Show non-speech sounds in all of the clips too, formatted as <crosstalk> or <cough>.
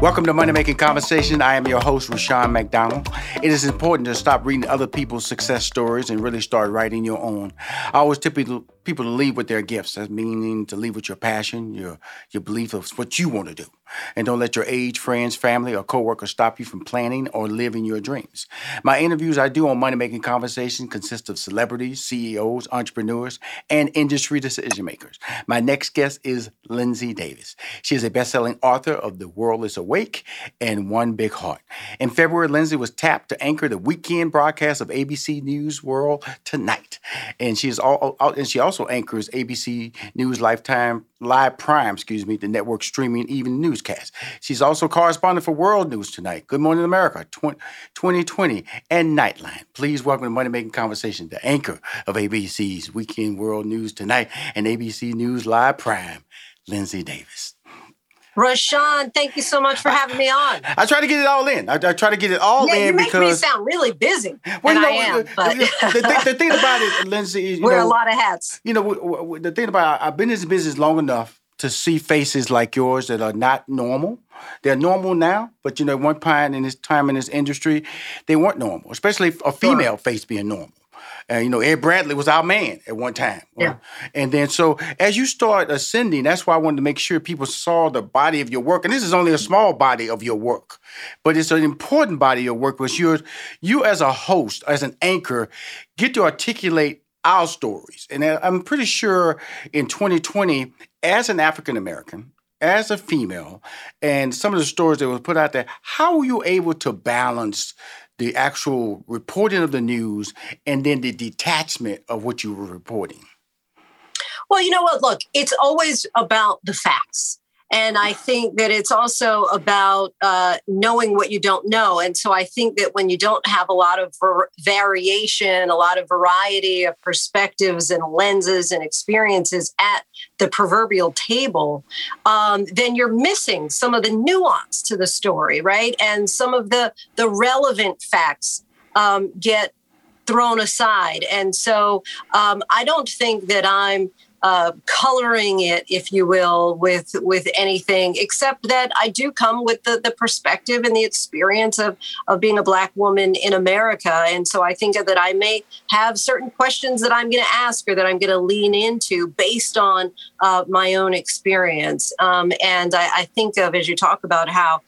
Welcome to Money Making Conversation. I am your host, Rushion McDonald. It is important to stop reading other people's success stories and really start writing your own. I always tell people, to leave with their gifts. That meaning to leave with your passion, your your belief of what you want to do. And don't let your age, friends, family, or coworkers stop you from planning or living your dreams. My interviews I do on Money Making Conversation consist of celebrities, CEOs, entrepreneurs, and industry decision makers. My next guest is Linsey Davis. She is a best-selling author of The World is Awake and One Big Heart. In February, Linsey was tapped to anchor the weekend broadcast of ABC News World Tonight. And she is all, and she also anchors ABC News Lifetime Live Prime, excuse me, the network streaming even newscast. She's also correspondent for World News Tonight, Good Morning America, 2020, and Nightline. Please welcome to Money Making Conversation, the anchor of ABC's Weekend World News Tonight and ABC News Live Prime, Linsey Davis. Rushion, thank you so much for having me on. I try to get it all in. I, I try to get it all yeah, in you make because me sound really busy. Well, you know, I am, the, but the, the, the, thing about it, Linsey, is you wear know, a lot of hats. You know, the thing about I've been in this business long enough to see faces like yours that are not normal. They're normal now, but you know, one point in this time in this industry, they weren't normal, especially a female sure. face being normal. And you know, Ed Bradley was our man at one time. Yeah. And then so as you start ascending, that's why I wanted to make sure people saw the body of your work. And this is only a small body of your work, but it's an important body of your work, which you're you as a host, as an anchor, get to articulate our stories. And uh, I'm pretty sure in 2020, as an African American, as a female, and some of the stories that were put out there, how were you able to balance the actual reporting of the news and then the detachment of what you were reporting? Well, you know what? Look, it's always about the facts. And I think that it's also about uh, knowing what you don't know. And so I think that when you don't have a lot of ver- variation, a lot of variety of perspectives and lenses and experiences at the proverbial table, um, then you're missing some of the nuance to the story, right? And some of the the relevant facts um, get thrown aside. And so um, I don't think that I'm uh, coloring it, if you will, with with anything except that I do come with the the perspective and the experience of of being a black woman in America, and so I think that I may have certain questions that I'm going to ask or that I'm going to lean into based on uh, my own experience. Um, and I, I think of as you talk about how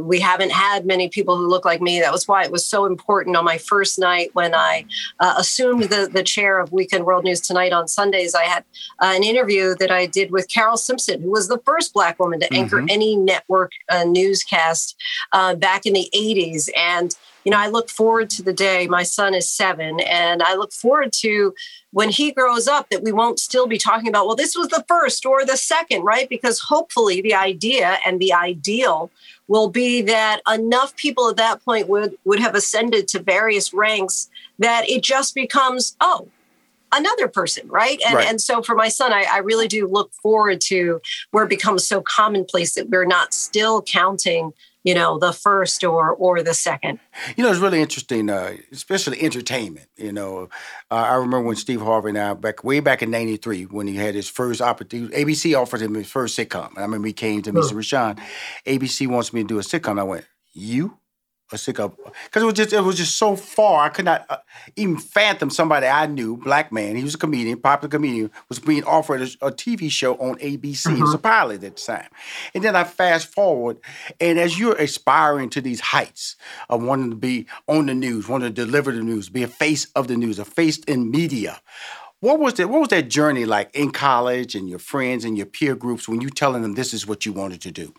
we haven't had many people who look like me. That was why it was so important on my first night when I uh, assumed the, the chair of Weekend World News Tonight on Sundays. I had uh, an interview that I did with Carole Simpson, who was the first Black woman to anchor mm-hmm. any network uh, newscast uh, back in the 80s. And you know, I look forward to the day my son is seven, and I look forward to when he grows up that we won't still be talking about, well, this was the first or the second, right? Because hopefully the idea and the ideal will be that enough people at that point would would have ascended to various ranks that it just becomes oh another person right and right. and so for my son I, I really do look forward to where it becomes so commonplace that we're not still counting you know the first or or the second. You know it's really interesting uh, especially entertainment you know. Uh, i remember when steve harvey and i back way back in 93 when he had his first opportunity abc offered him his first sitcom and i remember he came to me and said rushion abc wants me to do a sitcom. I went you a sick of because it was just it was just so far. I could not uh, even fathom somebody I knew, black man. He was a comedian, popular comedian, was being offered a, a TV show on ABC. Mm-hmm. It was a mm-hmm. pilot at the time, and then I fast forward, and as you're aspiring to these heights of wanting to be on the news, wanting to deliver the news, be a face of the news, a face in media. What was that? What was that journey like in college and your friends and your peer groups when you telling them this is what you wanted to do?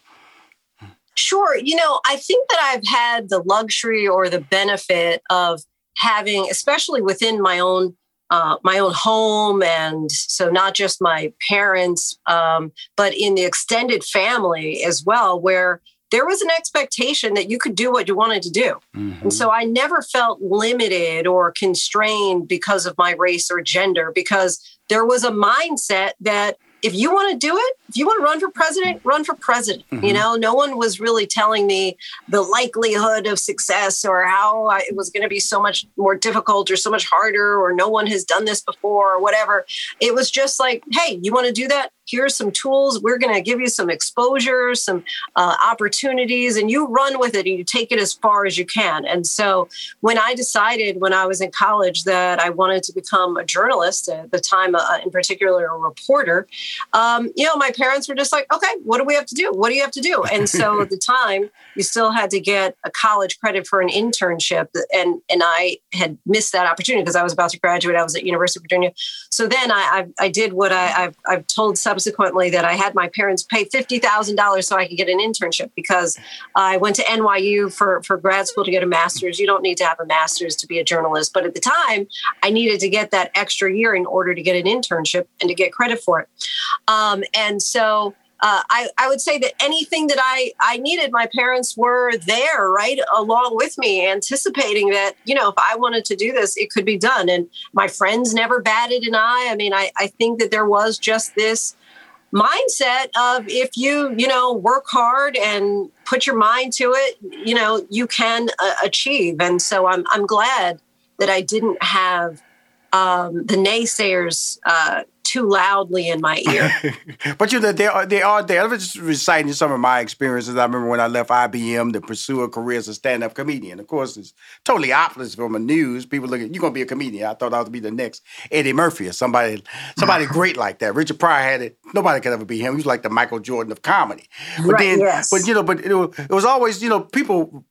Sure. You know, I think that I've had the luxury or the benefit of having, especially within my own uh, my own home, and so not just my parents, um, but in the extended family as well, where there was an expectation that you could do what you wanted to do. Mm-hmm. And so I never felt limited or constrained because of my race or gender, because there was a mindset that if you want to do it, if you want to run for president, run for president. Mm-hmm. You know, no one was really telling me the likelihood of success or how I, it was going to be so much more difficult or so much harder or no one has done this before or whatever. It was just like, hey, you want to do that? Here's some tools. We're going to give you some exposure, some uh, opportunities, and you run with it and you take it as far as you can. And so when I decided when I was in college that I wanted to become a journalist at the time, uh, in particular, a reporter, um, you know, my parents were just like, okay, what do we have to do? What do you have to do? <laughs> And so at the time, you still had to get a college credit for an internship. And, and I had missed that opportunity because I was about to graduate. I was at University of Virginia. So then I, I, I did what I, I've, I've told some subsequently that I had my parents pay $50,000 so I could get an internship because I went to NYU for, for grad school to get a master's. You don't need to have a master's to be a journalist. But at the time, I needed to get that extra year in order to get an internship and to get credit for it. Um, and so uh, I, I, would say that anything that I, I needed, my parents were there, right, along with me, anticipating that, you know, if I wanted to do this, it could be done. And my friends never batted an eye. I mean, I, I think that there was just this mindset of if you you know work hard and put your mind to it you know you can uh, achieve. And so i'm i'm glad that i didn't have um, the naysayers uh, too loudly in my ear. <laughs> but you know, they are they are there. I was just reciting some of my experiences. I remember when I left IBM to pursue a career as a stand-up comedian. Of course, it's totally opposite from the news. People look at you're gonna be a comedian. I thought I was be the next Eddie Murphy or somebody somebody <laughs> great like that. Richard Pryor had it. Nobody could ever be him. He was like the Michael Jordan of comedy. But right, then, yes. but you know, but it it was always you know people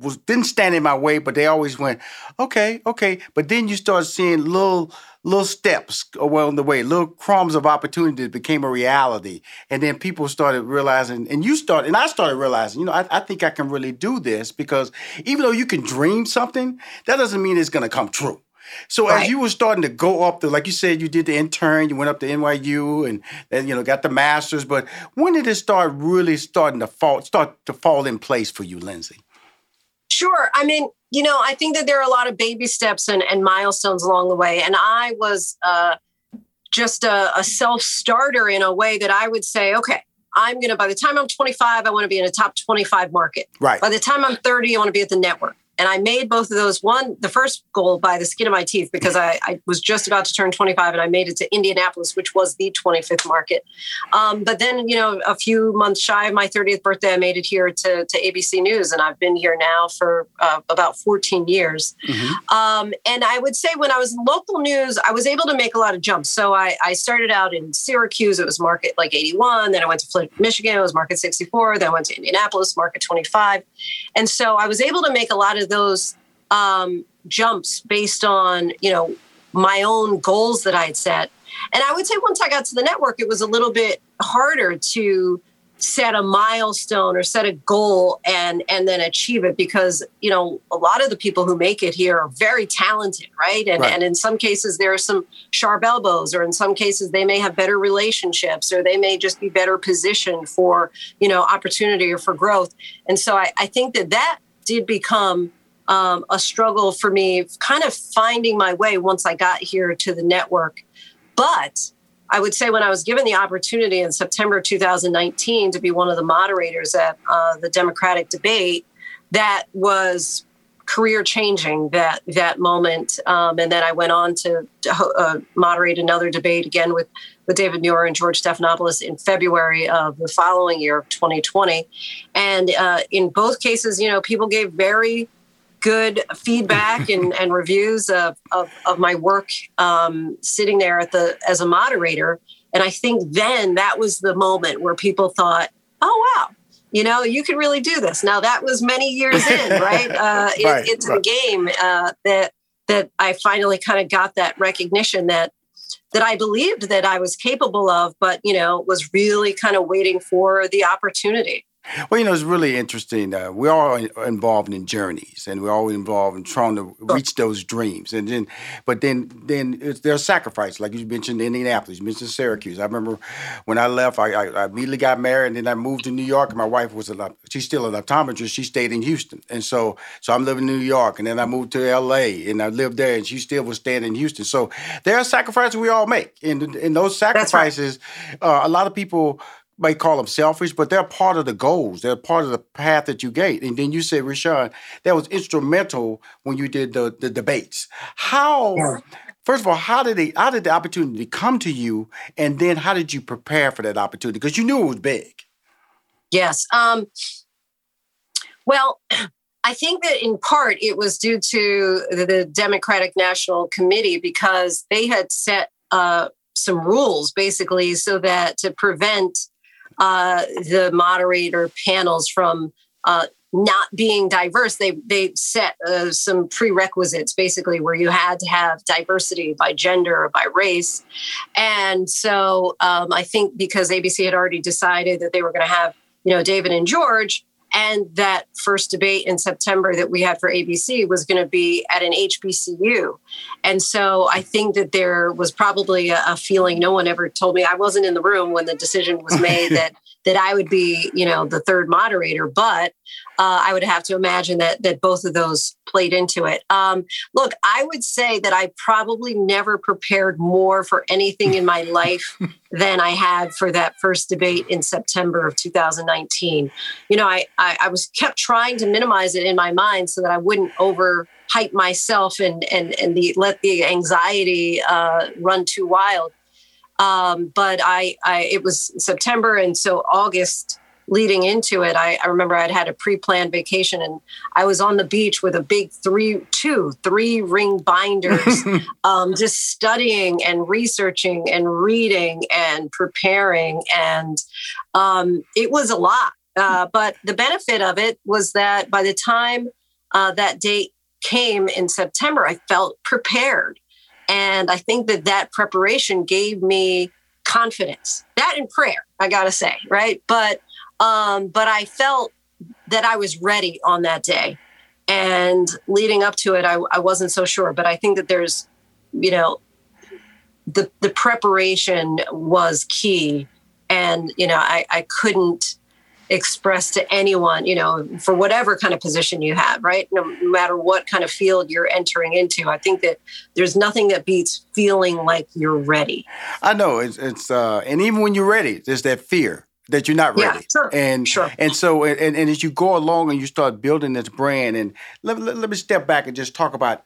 was didn't stand in my way, but they always went, okay, okay. But then you start seeing little little steps along the way, little crumbs of opportunity that became a reality. And then people started realizing, and you started, and I started realizing, you know, I, I think I can really do this because even though you can dream something, that doesn't mean it's gonna come true. So right. as you were starting to go up the, like you said, you did the intern, you went up to NYU, and then you know got the masters. But when did it start really starting to fall, start to fall in place for you, Linsey? Sure. I mean, you know, I think that there are a lot of baby steps and, and milestones along the way. And I was uh, just a, a self starter in a way that I would say, okay, I'm going to, by the time I'm 25, I want to be in a top 25 market. Right. By the time I'm 30, I want to be at the network. And I made both of those. One, the first goal by the skin of my teeth, because I, I was just about to turn 25 and I made it to Indianapolis, which was the 25th market. Um, but then, you know, a few months shy of my 30th birthday, I made it here to, to ABC News. And I've been here now for uh, about 14 years. Mm-hmm. Um, and I would say when I was in local news, I was able to make a lot of jumps. So I, I started out in Syracuse, it was market like 81. Then I went to Flint, Michigan, it was market 64. Then I went to Indianapolis, market 25. And so I was able to make a lot of those um, jumps based on you know my own goals that I'd set. And I would say once I got to the network, it was a little bit harder to set a milestone or set a goal and and then achieve it because you know a lot of the people who make it here are very talented right and, right. and in some cases there are some sharp elbows or in some cases they may have better relationships or they may just be better positioned for you know opportunity or for growth and so i, I think that that did become um, a struggle for me, kind of finding my way once I got here to the network. But I would say when I was given the opportunity in September 2019 to be one of the moderators at uh, the Democratic debate, that was career changing that that moment. Um, and then I went on to, uh, moderate another debate again with with David Muir and George Stephanopoulos in February of the following year, of 2020. And uh, in both cases, you know, people gave very good feedback and, <laughs> and reviews of, of, of my work um, sitting there at the as a moderator. And I think then that was the moment where people thought, oh, wow, you know, you can really do this. Now, that was many years in, <laughs> right? Uh, right, into right. the game uh, that that I finally kind of got that recognition that that I believed that I was capable of, but, you know, was really kind of waiting for the opportunity. Well, you know, it's really interesting. Uh, we're all involved in journeys, and we're all involved in trying to reach those dreams. And then, but then, then there's sacrifice. Like you mentioned, Indianapolis, you mentioned Syracuse. I remember when I left, I, I, I, immediately got married, and then I moved to New York. And my wife was a she's still an optometrist. She stayed in Houston, and so so I'm living in New York, and then I moved to L.A. and I lived there, and she still was staying in Houston. So there are sacrifices we all make, and and those sacrifices, right. uh, a lot of people may call them selfish, but they're part of the goals. They're part of the path that you gave. And then you said, Rushion, that was instrumental when you did the, the debates. How, yeah. first of all, how did they, how did the opportunity come to you? And then how did you prepare for that opportunity? Because you knew it was big. Yes. Um, well, I think that in part it was due to the Democratic National Committee because they had set uh, some rules basically so that to prevent uh, the moderator panels from uh, not being diverse. They they set uh, some prerequisites basically where you had to have diversity by gender or by race, and so um, I think because ABC had already decided that they were going to have you know David and George, and that first debate in September that we had for ABC was going to be at an HBCU. And so I think that there was probably a, a, feeling no one ever told me I wasn't in the room when the decision was made <laughs> that that I would be, you know, the third moderator, but uh, I would have to imagine that that both of those played into it. Um, look, I would say that I probably never prepared more for anything in my life <laughs> than I had for that first debate in September of 2019. You know, I, I, I was kept trying to minimize it in my mind so that I wouldn't over hype myself and and and the let the anxiety uh, run too wild. Um, but I, I, it was September, and so August leading into it, I, I remember I'd had a pre-planned vacation, and I was on the beach with a big three, two, three ring binders, <laughs> um, just studying and researching and reading and preparing, and um, it was a lot. Uh, but the benefit of it was that by the time uh, that date came in September, I felt prepared. And I think that that preparation gave me confidence. That in prayer, I got to say, right? But um, but I felt that I was ready on that day. And leading up to it, I, I wasn't so sure. But I think that there's, you know, the the preparation was key. And, you know, I, I couldn't express to anyone, you know, for whatever kind of position you have, right? No matter what kind of field you're entering into, I think that there's nothing that beats feeling like you're ready. I know it's, it's uh, and even when you're ready, there's that fear that you're not ready. Yeah, sure. And sure. And so, and, and as you go along and you start building this brand, and let, let, let me step back and just talk about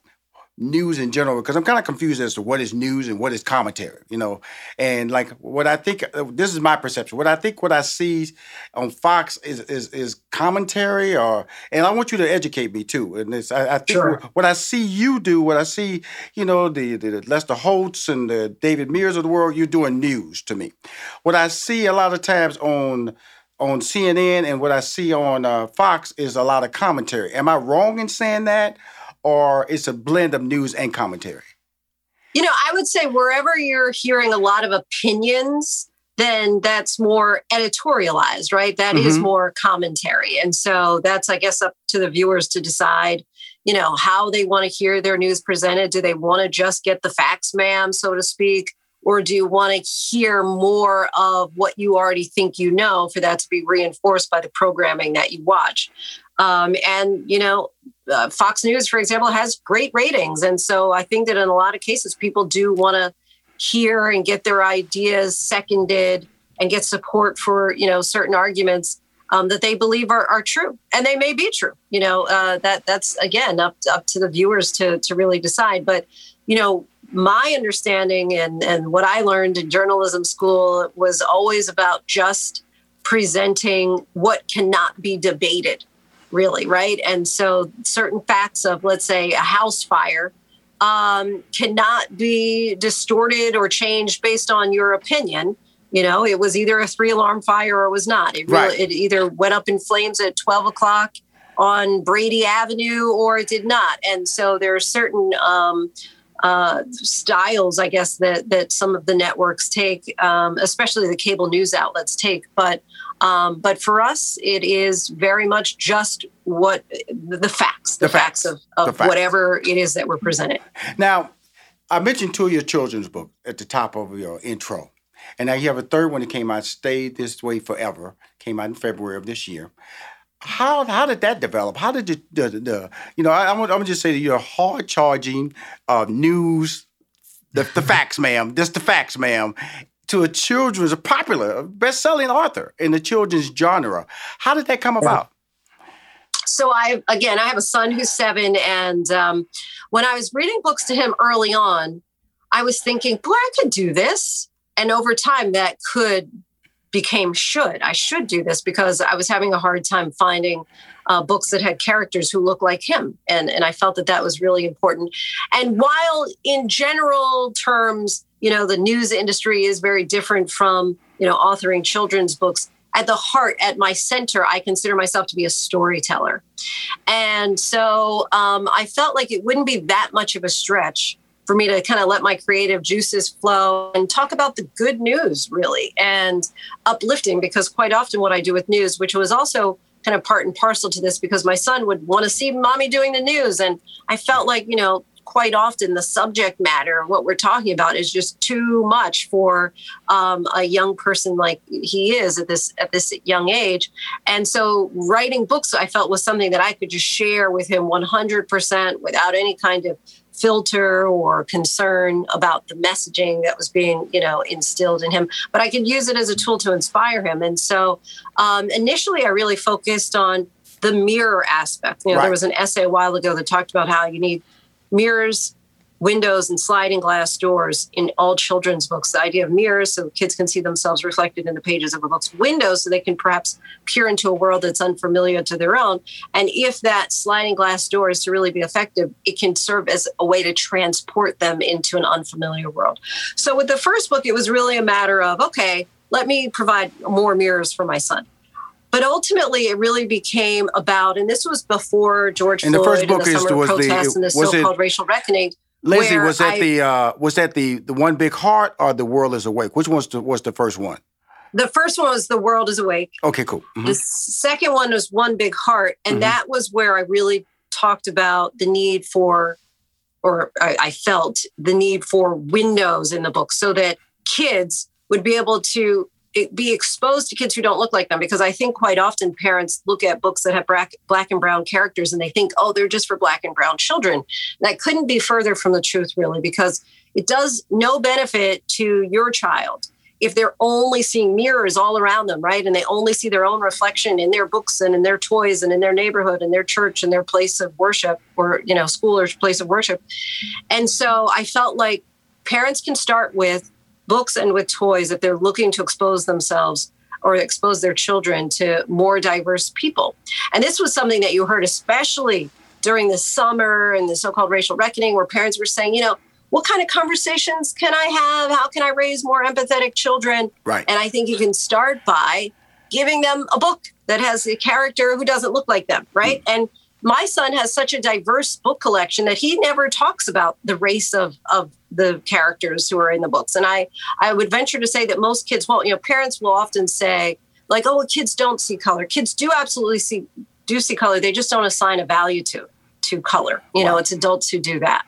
news in general because I'm kind of confused as to what is news and what is commentary, you know. And like what I think, uh, this is my perception. What I think, what I see on Fox is is, is commentary, or and I want you to educate me too. And it's I, I think sure. what I see you do, what I see, you know, the, the Lester Holts and the David Muirs of the world, you're doing news to me. What I see a lot of times on on CNN and what I see on uh, Fox is a lot of commentary. Am I wrong in saying that? Or it's a blend of news and commentary? You know, I would say wherever you're hearing a lot of opinions, then that's more editorialized, right? That mm-hmm. is more commentary. And so that's, I guess, up to the viewers to decide, you know, how they want to hear their news presented. Do they want to just get the facts, ma'am, so to speak? Or do you want to hear more of what you already think you know for that to be reinforced by the programming that you watch? Um, and, you know, uh, Fox News, for example, has great ratings. And so I think that in a lot of cases, people do want to hear and get their ideas seconded and get support for, you know, certain arguments um, that they believe are, are true. And they may be true. You know, uh, that that's, again, up, up to the viewers to, to really decide. But, you know, my understanding and, and what I learned in journalism school was always about just presenting what cannot be debated really, right? And so certain facts of, let's say, a house fire um, cannot be distorted or changed based on your opinion. You know, it was either a three alarm fire or it was not. It, really, right. it either went up in flames at 12 o'clock on Brady Avenue or it did not. And so there are certain um, uh, styles, I guess, that, that some of the networks take, um, especially the cable news outlets take. But Um, but for us, it is very much just what the facts, the, the facts. facts, of, of facts. whatever it is that we're presented. Now, I mentioned two of your children's books at the top of your intro. And now you have a third one that came out, Stay This Way Forever, came out in February of this year. How how did that develop? How did you, the, the, the you know, I, am gonna just say that you're hard charging uh, news, the, the facts, ma'am, just the facts, ma'am, to a children's, a popular, best selling author in the children's genre. How did that come about? So I, again, I have a son who's seven. And um, when I was reading books to him early on, I was thinking, boy, I could do this. And over time, that could became should. I should do this because I was having a hard time finding uh, books that had characters who look like him. And, and I felt that that was really important. And while in general terms, you know, the news industry is very different from, you know, authoring children's books. At the heart, at my center, I consider myself to be a storyteller. And so um, I felt like it wouldn't be that much of a stretch for me to kind of let my creative juices flow and talk about the good news, really, and uplifting, because quite often what I do with news, which was also kind of part and parcel to this because my son would want to see mommy doing the news. And I felt like, you know, quite often the subject matter, what we're talking about, is just too much for um, a young person like he is at this at this young age. And so, writing books, I felt was something that I could just share with him 100% without any kind of filter or concern about the messaging that was being you know instilled in him but i could use it as a tool to inspire him and so um, initially i really focused on the mirror aspect you know right. there was an essay a while ago that talked about how you need mirrors windows and sliding glass doors in all children's books. The idea of mirrors so kids can see themselves reflected in the pages of a book's windows so they can perhaps peer into a world that's unfamiliar to their own. And if that sliding glass door is to really be effective, it can serve as a way to transport them into an unfamiliar world. So with the first book, it was really a matter of, okay, let me provide more mirrors for my son. But ultimately, it really became about, and this was before George and Floyd the first book and the summer protests the, and the so-called it, racial reckoning. Lizzie, was that I, the uh, was that the the one big heart or the world is awake? Which was the, was the first one? The first one was the world is awake. Okay, cool. Mm-hmm. The second one was one big heart, and mm-hmm. that was where I really talked about the need for, or I, I felt the need for windows in the book, so that kids would be able to be exposed to kids who don't look like them because I think quite often parents look at books that have black, black and brown characters and they think, oh, they're just for black and brown children. That couldn't be further from the truth, really, because it does no benefit to your child if they're only seeing mirrors all around them, right? And they only see their own reflection in their books and in their toys and in their neighborhood and their church and their place of worship or, you know, school or place of worship. And so I felt like parents can start with books and with toys if they're looking to expose themselves or expose their children to more diverse people. And this was something that you heard, especially during the summer and the so called racial reckoning, where parents were saying, you know, what kind of conversations can I have? How can I raise more empathetic children? Right. And I think you can start by giving them a book that has a character who doesn't look like them, right? Mm. And my son has such a diverse book collection that he never talks about the race of, of the characters who are in the books. And I, I would venture to say that most kids won't, you know, parents will often say, like, oh, well, kids don't see color. Kids do absolutely see do see color. They just don't assign a value to to color. You know, it's adults who do that.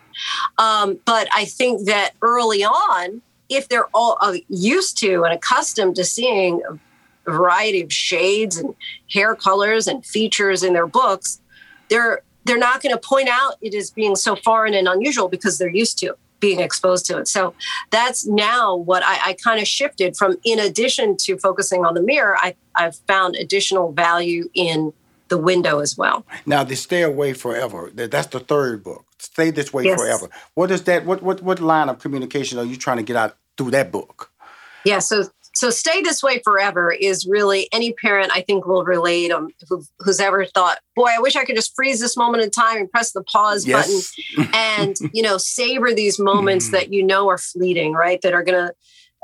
Um, but I think that early on, if they're all uh, used to and accustomed to seeing a variety of shades and hair colors and features in their books, they're they're not going to point out it as being so foreign and unusual because they're used to being exposed to it. So that's now what I, I kind of shifted from. In addition to focusing on the mirror, I, I've found additional value in the window as well. Now, the stay away forever. That's the third book. Stay this way yes. forever. What is that? What what what line of communication are you trying to get out through that book? Yeah. So so stay this way forever is really any parent I think will relate um, who, who's ever thought, boy, I wish I could just freeze this moment in time and press the pause yes. button <laughs> and, you know, savor these moments that you know are fleeting, right? That are going to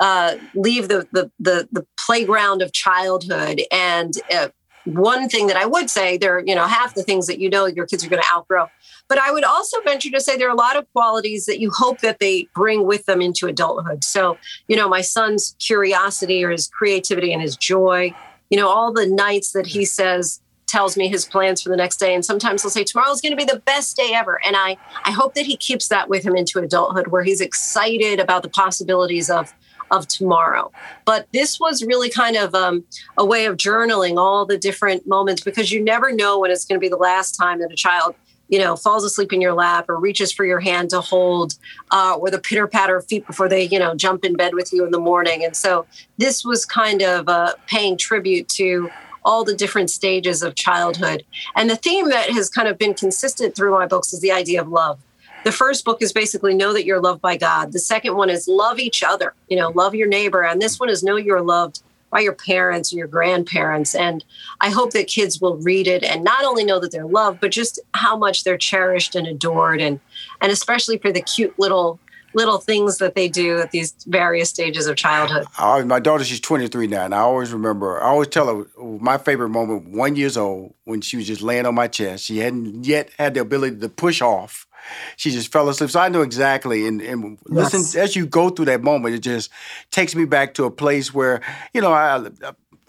uh, leave the, the, the, the, playground of childhood and uh, one thing that I would say there, you know, half the things that you know your kids are going to outgrow. But I would also venture to say there are a lot of qualities that you hope that they bring with them into adulthood. So, you know, my son's curiosity or his creativity and his joy, you know, all the nights that he says, tells me his plans for the next day. And sometimes he'll say, tomorrow's going to be the best day ever. And I, I hope that he keeps that with him into adulthood where he's excited about the possibilities of, of tomorrow. But this was really kind of um, a way of journaling all the different moments because you never know when it's going to be the last time that a child you know, falls asleep in your lap or reaches for your hand to hold, uh, or the pitter patter of feet before they, you know, jump in bed with you in the morning. And so this was kind of uh, paying tribute to all the different stages of childhood. And the theme that has kind of been consistent through my books is the idea of love. The first book is basically know that you're loved by God. The second one is love each other, you know, love your neighbor. And this one is know you're loved by your parents or your grandparents. And I hope that kids will read it and not only know that they're loved, but just how much they're cherished and adored and and especially for the cute little little things that they do at these various stages of childhood. I, my daughter, she's 23 now, and I always remember, I always tell her my favorite moment, one years old, when she was just laying on my chest. She hadn't yet had the ability to push off. She just fell asleep. So I know exactly. And, and yes. listen, as you go through that moment, it just takes me back to a place where, you know, I,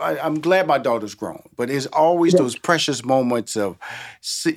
I, am glad my daughter's grown, but it's always yeah. those precious moments of,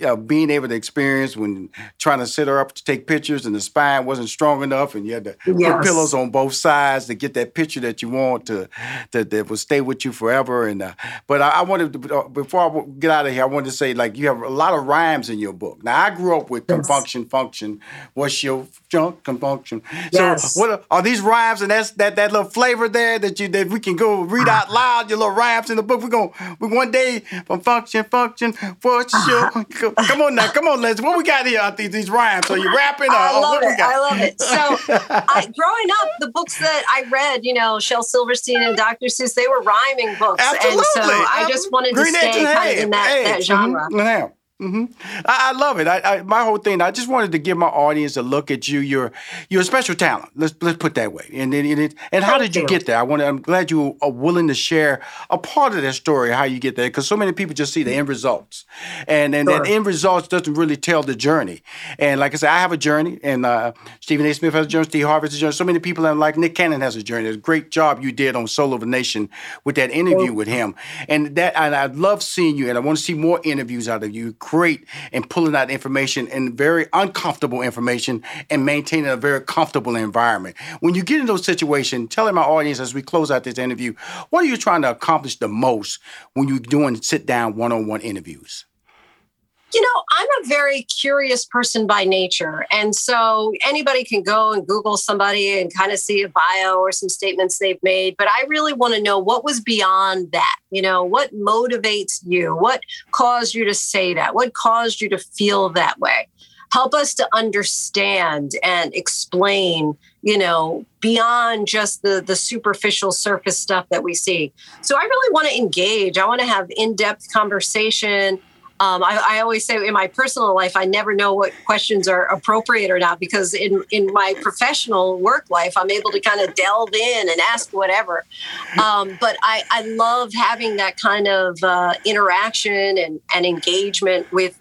of being able to experience when trying to sit her up to take pictures and the spine wasn't strong enough and you had to yes. put pillows on both sides to get that picture that you want to that, that will stay with you forever. And uh, but I, I, wanted to uh, before I get out of here, I wanted to say like you have a lot of rhymes in your book. Now I grew up with yes. function function. What's your junk function? Yes. So what are, are these rhymes and that's that that little flavor there that you that we can go read out loud your little rhymes in the book. We're going we one day from function, function, for sure. come on now, come on, Les. What we got here? These, these rhymes. Are you rapping? Or, I love it. I love it. So I, growing up, the books that I read, you know, Shel Silverstein and Dr. Seuss, they were rhyming books. Absolutely. And so I just wanted Green to stay kind of in that, that genre. Mm-hmm. Mm-hmm. I, I, love it. I, I, my whole thing. I just wanted to give my audience a look at you. You're you're a special talent. Let's let's put that way. And and, and, and how did you, get there? I want. I'm glad you are willing to share a part of that story. How you get there? Because so many people just see the end results, and and sure. that end results doesn't really tell the journey. And like I said, I have a journey, and uh, Stephen A. Smith has a journey. Steve Harvey has a journey. So many people, and like Nick Cannon has a journey. It's a great job you did on Soul of a Nation with that interview with him, and that and I love seeing you, and I want to see more interviews out of you. Great and pulling out information and very uncomfortable information and maintaining a very comfortable environment. When you get in those situations, telling my audience as we close out this interview, what are you trying to accomplish the most when you're doing sit down one on one interviews? You know, I'm a very curious person by nature. And so anybody can go and Google somebody and kind of see a bio or some statements they've made. But I really want to know what was beyond that. You know, what motivates you? What caused you to say that? What caused you to feel that way? Help us to understand and explain you know beyond just the the superficial surface stuff that we see so i really want to engage i want to have in-depth conversation um, I, I, always say in my personal life, I never know what questions are appropriate or not because in, in my professional work life, I'm able to kind of delve in and ask whatever. Um, but I, I love having that kind of uh, interaction and, and engagement with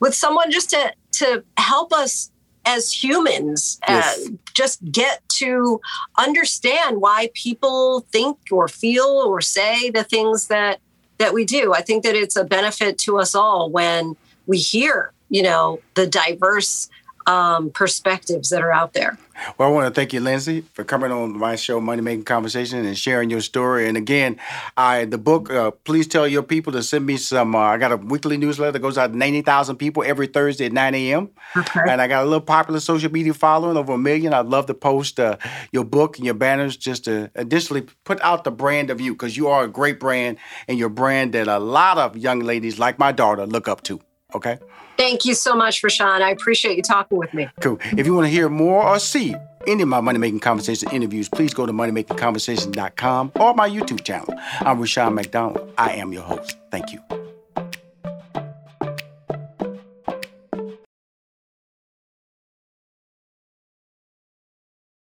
with someone just to to help us as humans uh, yes. uh, just get to understand why people think or feel or say the things that that we do. I think that it's a benefit to us all when we hear, you know, the diverse um, perspectives that are out there. Well, I want to thank you, Linsey, for coming on my show, Money Making Conversation, and sharing your story. And again, I the book. Uh, please tell your people to send me some. Uh, I got a weekly newsletter that goes out to ninety thousand people every Thursday at nine a.m. Okay. And I got a little popular social media following, over a million. I'd love to post uh, your book and your banners just to additionally put out the brand of you because you are a great brand and your brand that a lot of young ladies like my daughter look up to. Okay. Thank you so much, Rushion. I appreciate you talking with me. Cool. If you want to hear more or see any of my Money Making Conversation interviews, please go to moneymakingconversation.com or my YouTube channel. I'm Rushion McDonald. I am your host. Thank you.